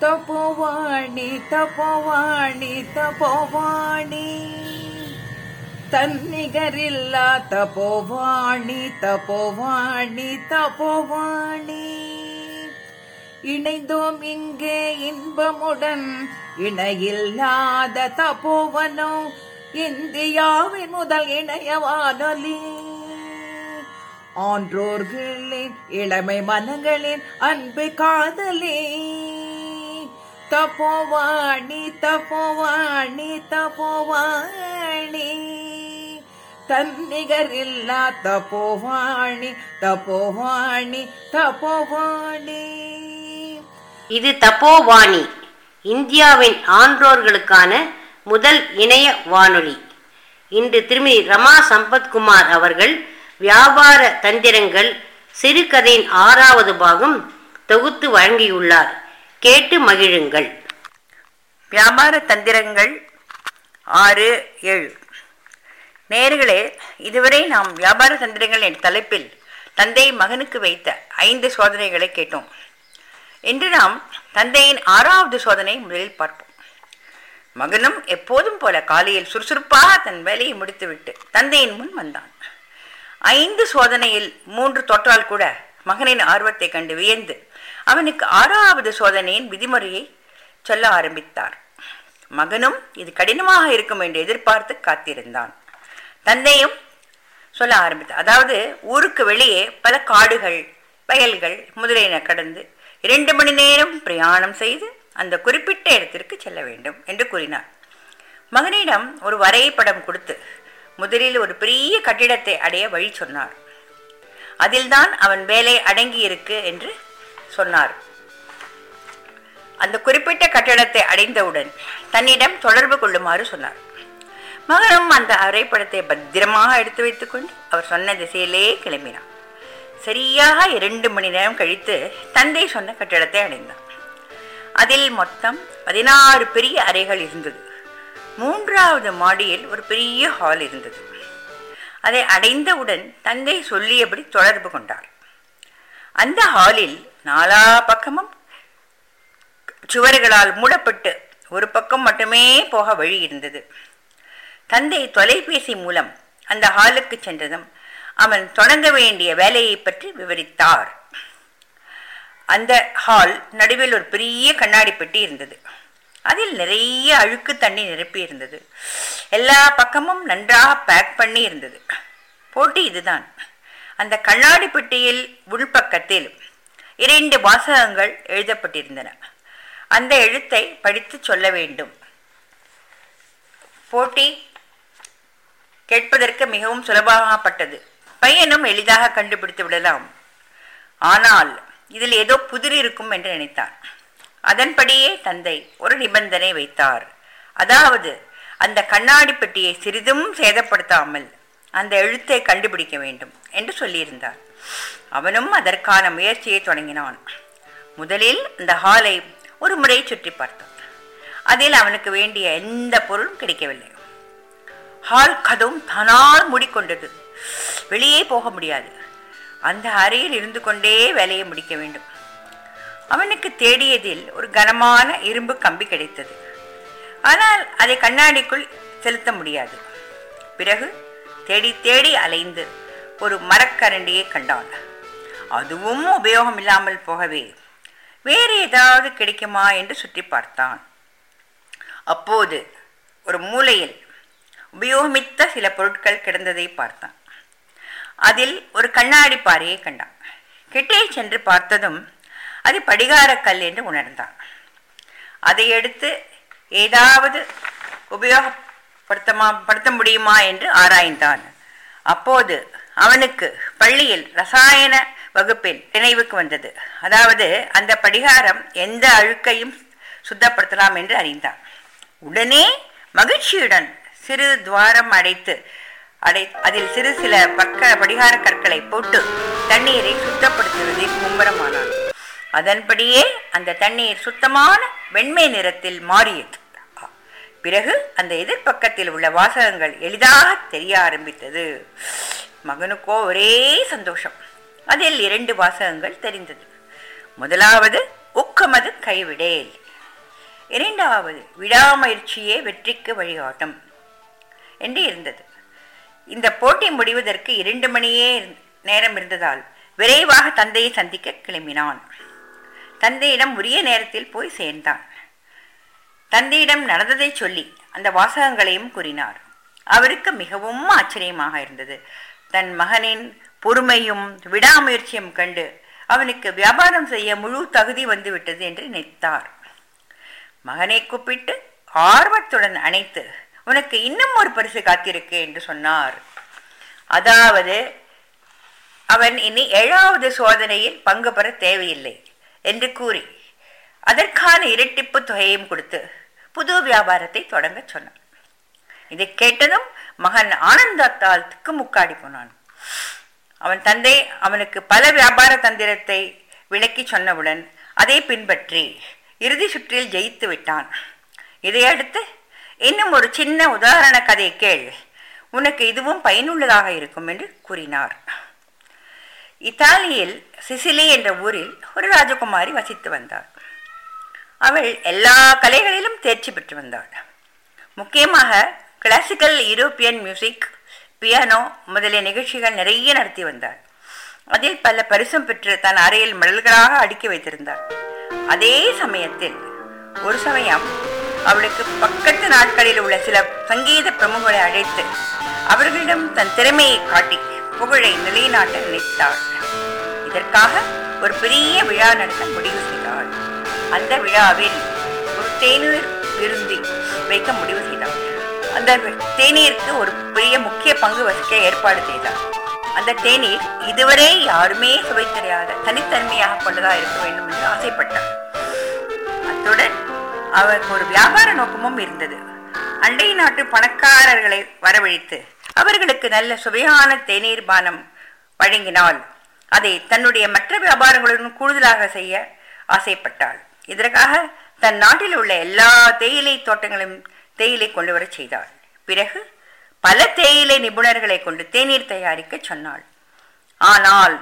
தபோவாணி தபோவாணி தபோவாணி தன்னிகரில்லா தபோவாணி தபோவாணி தபோவாணி இணைந்தோம் இங்கே இன்பமுடன் இணையில்லாத தபோவனோ இந்தியாவின் முதல் இணைய வானொலி ஆன்றோர்களின் இளமை மனங்களின் அன்பு காதலே. தபோவாணி தபோவாணி தபோவாணி தன்னிகரில்லா தபோவாணி தபோவாணி தபோவாணி இது தப்போவாணி இந்தியாவின் ஆன்றோர்களுக்கான முதல் இணைய வானொலி. இன்று திருமதி ரமா சம்பத்குமார் அவர்கள் வியாபார தந்திரங்கள் சிறுகதையின் ஆறாவது பாகம் தொகுத்து வழங்கியுள்ளார். கேட்டு மகிழுங்கள். வியாபார தந்திரங்கள் ஆறு ஏழு. நேர்களே இதுவரை நாம் வியாபார தந்திரங்கள் என்ற தலைப்பில் தந்தை மகனுக்கு வைத்த ஐந்து சோதனைகளை கேட்டோம். இன்று நாம் தந்தையின் ஆறாவது சோதனை முதலில் பார்ப்போம். மகனும் எப்போதும் போல காலையில் சுறுசுறுப்பாக தன் வேலையை முடித்துவிட்டு தந்தையின் முன் வந்தான். ஐந்து சோதனையில் மூன்று தொற்றால் கூட மகனின் ஆர்வத்தை கண்டு வியந்து அவனுக்கு ஆறாவது சோதனையின் விதிமுறையை சொல்ல ஆரம்பித்தார். மகனும் இது கடினமாக இருக்கும் என்று எதிர்பார்த்து காத்திருந்தான். தந்தையும் சொல்ல ஆரம்பித்தார். அதாவது ஊருக்கு வெளியே பல காடுகள் வயல்கள் முதலியன கடந்து இரண்டு மணி நேரம் பிரயாணம் செய்து அந்த குறிப்பிட்ட இடத்திற்கு செல்ல வேண்டும் என்று கூறினார். மகனிடம் ஒரு வரைபடம் கொடுத்து முதலில் ஒரு பெரிய கட்டிடத்தை அடைய வழி சொன்னார். அதில்தான் அவன் வேலை அடங்கி இருக்கு என்று சொன்னார். அந்த குறிப்பிட்ட கட்டிடத்தை அடைந்தவுடன் தன்னிடம் தொடர்பு கொள்ளுமாறு சொன்னார். மகனும் அந்த அரைப்படத்தை பத்திரமாக எடுத்து வைத்துக்கொண்டு அவர் சொன்ன திசையிலே கிளம்பினான். சரியாக இரண்டு மணி நேரம் கழித்து தந்தை சொன்ன கட்டிடத்தை அடைந்தான். அதில் மொத்தம் பதினாறு பெரிய அறைகள் இருந்தது. மூன்றாவது மாடியில் ஒரு பெரிய ஹால் இருந்தது. அதை அடைந்தவுடன் தங்கை சொல்லியபடி தொடர்பு கொண்டார். அந்த ஹாலில் நாலா பக்கமும் சுவர்களால் மூடப்பட்டு ஒரு பக்கம் மட்டுமே போக வழி இருந்தது. தந்தை தொலைபேசி மூலம் அந்த ஹாலுக்கு சென்றதும் அவன் தொடங்க வேண்டிய வேலையை பற்றி விவரித்தார். அந்த ஹால் நடுவில் ஒரு பெரிய கண்ணாடி பெட்டி இருந்தது. அதில் நிறைய அழுக்கு தண்ணி நிரப்பி இருந்தது. எல்லா பக்கமும் நன்றாக பேக் பண்ணி இருந்தது. போட்டி இதுதான். அந்த கண்ணாடி பெட்டியில் உள்பக்கத்தில் இரண்டு வாசகங்கள் எழுதப்பட்டிருந்தன. அந்த எழுத்தை படித்து சொல்ல வேண்டும். போட்டி கேட்பதற்கு மிகவும் சுலபமாகப்பட்டது. பையனும் எளிதாக கண்டுபிடித்து விடலாம். ஆனால் இதில் ஏதோ புதிர் இருக்கும் என்று நினைத்தான். அதன்படியே தந்தை ஒரு நிபந்தனை வைத்தார். அதாவது அந்த கண்ணாடி பெட்டியை சிறிதும் சேதப்படுத்தாமல் அந்த எழுத்தை கண்டுபிடிக்க வேண்டும் என்று சொல்லியிருந்தார். அவனும் அதற்கான முயற்சியை தொடங்கினான். முதலில் அந்த ஹாலை ஒரு முறை சுற்றி பார்த்தான். அதில் அவனுக்கு வேண்டிய எந்த பொருளும் கிடைக்கவில்லை. ஹால் கதவும் தனால் மூடிக்கொண்டது. வெளியே போக முடியாது. அந்த அறையில் இருந்து கொண்டே வேலையை முடிக்க வேண்டும். அவனுக்கு தேடியதில் ஒரு கனமான இரும்பு கம்பி கிடைத்தது. ஆனால் அதை கண்ணாடிக்குள் செலுத்த முடியாது. பிறகு தேடி தேடி அலைந்து ஒரு மரக்கரண்டியை கண்டான். அதுவும் உபயோகம் இல்லாமல் போகவே வேறு ஏதாவது கிடைக்குமா என்று சுற்றி பார்த்தான். அப்போது ஒரு மூலையில் உபயோகமித்த சில பொருட்கள் கிடந்ததை பார்த்தான். அதில் ஒரு கண்ணாடி பாறையை கண்டான். கிட்டே சென்று பார்த்ததும் அது படிகாரக்கல் என்று உணர்ந்தான். அதை எடுத்து ஏதாவது உபயோகப்படுத்தமா படுத்த முடியுமா என்று ஆராய்ந்தான். அப்போது அவனுக்கு பள்ளியில் ரசாயன வகுப்பில் நினைவுக்கு வந்தது. அதாவது அந்த படிகாரம் எந்த அழுக்கையும் சுத்தப்படுத்தலாம் என்று அறிந்தான். உடனே மகிழ்ச்சியுடன் சிறு துவாரம் அடைத்து அடை அதில் சிறு சில பக்க படிகார கற்களை போட்டு தண்ணீரை சுத்தப்படுத்துவதில் மும்முரமானான். அதன்படியே அந்த தண்ணீர் சுத்தமான வெண்மை நிறத்தில் மாறியது. பிறகு அந்த எதிர்ப்பக்கத்தில் உள்ள வாசகங்கள் எளிதாக தெரிய ஆரம்பித்தது. மகனுக்கோ ஒரே சந்தோஷம். அதில் இரண்டு வாசகங்கள் தெரிந்தது. முதலாவது ஊக்கமது கைவிடேல் இரண்டாவது விடாமுயற்சியே வெற்றிக்கு வழிகாட்டும் என்று இருந்தது. இந்த போட்டி முடிவதற்கு இரண்டு மணியே நேரம் இருந்ததால் விரைவாக தந்தையை சந்திக்க கிளம்பினான். தந்தையிடம் உரிய நேரத்தில் போய் சேர்ந்தான். தந்தையிடம் நடந்ததை சொல்லி அந்த வாசகங்களையும் கூறினார். அவருக்கு மிகவும் ஆச்சரியமாக இருந்தது. தன் மகனின் பொறுமையும் விடாமுயற்சியும் கண்டு அவனுக்கு வியாபாரம் செய்ய முழு தகுதி வந்துவிட்டது என்று நினைத்தார். மகனை கூப்பிட்டு ஆர்வத்துடன் அணைத்து உனக்கு இன்னும் ஒரு பரிசு காத்திருக்கு என்று சொன்னார். அதாவது அவன் இனி ஏழாவது சோதனையில் பங்கு பெற தேவையில்லை. என்று கூறி அதற்கான இரட்டிப்பு தொகையும் கொடுத்து புது வியாபாரத்தை தொடங்க சொன்னான். இதை கேட்டதும் மகன் ஆனந்தத்தால் திக்குமுக்காடி போனான். அவன் தந்தை அவனுக்கு பல வியாபார தந்திரத்தை விளக்கி சொன்னவுடன் அதை பின்பற்றி இறுதி சுற்றில் ஜெயித்து விட்டான். இதையடுத்து இன்னும் ஒரு சின்ன உதாரண கதை கேள். உனக்கு இதுவும் பயனுள்ளதாக இருக்கும் என்று கூறினார். இத்தாலியில் சிசிலி என்ற ஊரில் ஒரு ராஜகுமாரி வசித்து வந்தாள் அவள் எல்லா கலைகளிலும் தேர்ச்சி பெற்று வந்தாள். முக்கியமாக கிளாசிக்கல் யூரோப்பியன் மியூசிக் பியானோ முதலிய நிகழ்ச்சிகள் நிறைய நடத்தி வந்தாள். அதில் பல பரிசும் பெற்று தன் அறையில் மடல்களாக அடுக்கி வைத்திருந்தாள். அதே சமயத்தில் ஒரு சமயம் அவளுக்கு பக்கத்து நாட்களில் உள்ள சில சங்கீத பிரமுகளை அழைத்து அவர்களிடம் தன் திறமையை காட்டி புகழை நிலைநாட்ட நினைத்தாள். இதற்காக ஒரு பெரிய விழா நடத்த முடிவு செய்தாள். அந்த விழாவில் ஒரு தேநீர் விருந்தி வைக்க முடிவு செய்தாள். அந்த தேநீருக்கு ஒரு பெரிய முக்கிய பங்கு வசிக்க ஏற்பாடு செய்தார் அந்த தேநீர் இதுவரை யாருமே சுவைத்தறியாத தனித்தன்மையாக கொண்டதா இருக்க வேண்டும் என்று ஆசைப்பட்டார் அத்துடன் அவருக்கு ஒரு வியாபார நோக்கமும் இருந்தது. அண்டை நாட்டு பணக்காரர்களை வரவழைத்து அவர்களுக்கு நல்ல சுவையான தேநீர் பானம் வழங்கினால் அதை தன்னுடைய மற்ற வியாபாரங்களுடன் கூடுதலாக செய்ய ஆசைப்பட்டாள். இதற்காக தன் நாட்டில் உள்ள எல்லா தேயிலை தோட்டங்களையும் தேயிலை கொண்டு வர செய்தாள். பிறகு பல தேயிலை நிபுணர்களை கொண்டு தேநீர் தயாரிக்க சொன்னாள். ஆனால்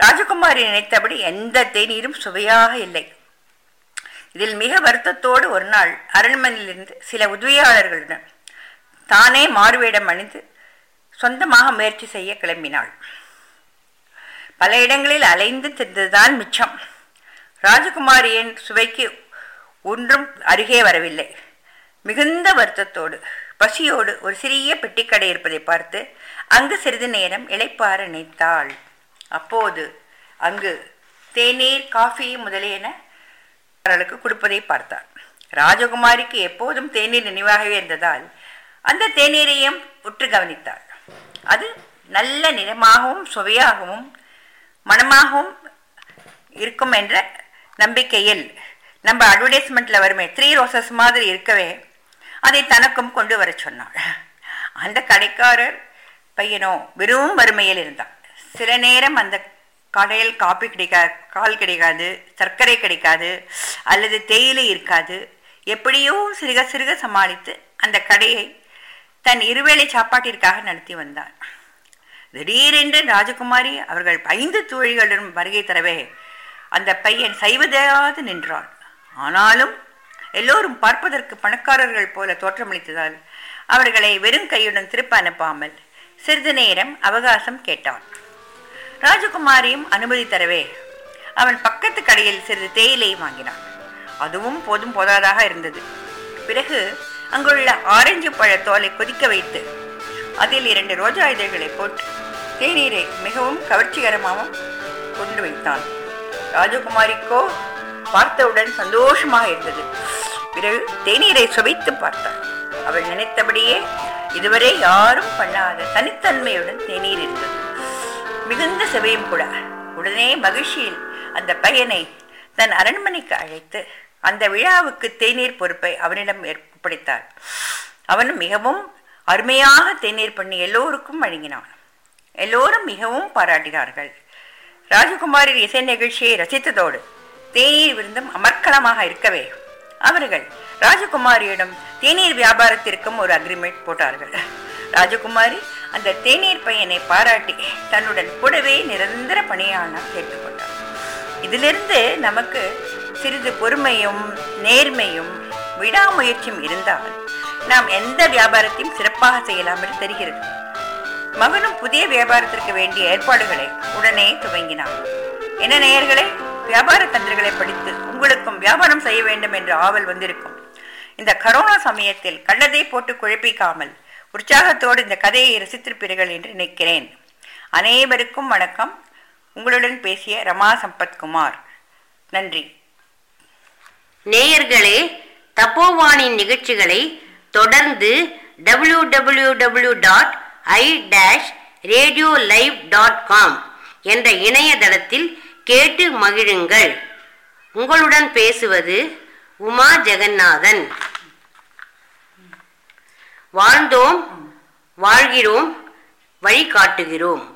ராஜகுமாரி நினைத்தபடி எந்த தேநீரும் சுவையாக இல்லை. இதில் மிக வருத்தத்தோடு ஒரு நாள் அரண்மனையிலிருந்து சில உதவியாளர்களுடன் தானே மாறுவேடம் அணிந்து சொந்தமாக முயற்சி செய்ய கிளம்பினாள். பல இடங்களில் அலைந்து சென்றதுதான் மிச்சம். ராஜகுமாரியின் சுவைக்கு ஒன்றும் அருகே வரவில்லை. மிகுந்த வருத்தத்தோடு பசியோடு ஒரு சிறிய பெட்டிக்கடை இருப்பதை பார்த்து அங்கு சிறிது நேரம் இழைப்பார நினைத்தாள். அப்போது அங்கு தேநீர் காஃபி முதலியன அவர்களுக்கு கொடுப்பதை பார்த்தார் ராஜகுமாரிக்கு எப்போதும் தேநீர் நினைவாகவே இருந்ததால் அந்த தேநீரையும் உற்று கவனித்தாள். அது நல்ல நிறமாகவும் சுவையாகவும் மனமாகவும் இருக்கும் என்ற நம்பிக்கையில் நம்ம அட்வர்டைஸ்மெண்ட்டில் வருமே த்ரீ ரோசஸ் மாதிரி இருக்கவே அதை தனக்கும் கொண்டு வர சொன்னாள். அந்த கடைக்காரர் பையனோ வெறும் வறுமையில் இருந்தான். சில நேரம் அந்த கடையில் காப்பி கிடைக்கா கால் கிடைக்காது சர்க்கரை கிடைக்காது அல்லது தேயிலை இருக்காது எப்படியோ சிறுக சிறுக சமாளித்து அந்த கடையை தன் இருவேளை சாப்பாட்டிற்காக நடத்தி வந்தார். திடீரென்று ராஜகுமாரி அவர்கள் ஐந்து தோழிகளிடம் வருகை தரவே அந்த பையன் சைவதையாது நின்றான். ஆனாலும் எல்லோரும் பார்ப்பதற்கு பணக்காரர்கள் போல தோற்றமளித்ததால் அவர்களை வெறும் கையுடன் திருப்ப அனுப்பாமல் சிறிது நேரம் அவகாசம் கேட்டான். ராஜகுமாரியும் அனுமதி தரவே அவன் பக்கத்து கடையில் சிறிது தேயிலை வாங்கினான். அதுவும் போதும் போதாதாக இருந்தது. பிறகு அங்குள்ள ஆரஞ்சு பழ தோலை கொதிக்க வைத்து அதில் இரண்டு ரோஜா இதழ்களை போட்டு தேநீரை மிகவும் கவர்ச்சிகரமாகவும் கொண்டு வைத்தான். ராஜகுமாரிக்கோ பார்த்தவுடன் சந்தோஷமாக இருந்தது. பிறகு தேநீரை சுவைத்து பார்த்தாள் அவள் நினைத்தபடியே இதுவரை யாரும் பண்ணாத தனித்தன்மையுடன் தேநீர் இருந்தது. மிகுந்த சுவையும் கூட. உடனே மகிழ்ச்சியில் அந்த பையனை தன் அரண்மனைக்கு அழைத்து அந்த விழாவுக்கு தேநீர் பொறுப்பை அவனிடம் ஒப்படைத்தார் அவன் மிகவும் அருமையாக தேநீர் பண்ணி எல்லோருக்கும் வழங்கினான். எல்லோரும் மிகவும் பாராட்டினார்கள். ராஜகுமாரின் இசை நிகழ்ச்சியை ரசித்ததோடு தேநீர் விருந்தும் அமர்க்கலமாக இருக்கவே. அவர்கள் ராஜகுமாரியிடம் தேநீர் வியாபாரத்திற்கும் ஒரு அக்ரிமெண்ட் போட்டார்கள். ராஜகுமாரி அந்த தேநீர் பையனை பாராட்டி தன்னுடன் கூடவே நிரந்தர பணியான கேட்டுக்கொண்டார் இதிலிருந்து நமக்கு சிறிது பொறுமையும் நேர்மையும் விடாமுயற்சியும் இருந்தால் நாம் எந்த வியாபாரத்தையும் சிறப்பாக செய்யலாம் என்று தெரிகிறது. மகனும் புதிய வியாபாரத்திற்கு வேண்டிய ஏற்பாடுகளை உடனே துவங்கினான். என்ன நேயர்களே வியாபார தந்திரங்களை படித்து உங்களுக்கும் வியாபாரம் செய்ய வேண்டும் என்ற ஆவல் வந்திருக்கும். இந்த கரோனா சமயத்தில் கண்டதை போட்டு குழப்பிக்காமல் உற்சாகத்தோடு இந்த கதையை ரசித்திருப்பீர்கள் என்று நினைக்கிறேன். அனைவருக்கும் வணக்கம். உங்களுடன் பேசிய ரமா சம்பத்குமார். நன்றி. நேயர்களே தப்போவானின் நிகழ்ச்சிகளை தொடர்ந்து W W W dot I dash radio live dot com என்ற இணையதளத்தில் கேட்டு மகிழுங்கள். உங்களுடன் பேசுவது உமா ஜெகநாதன். வாழ்ந்தோம் வாழ்கிறோம் வழிகாட்டுகிறோம்.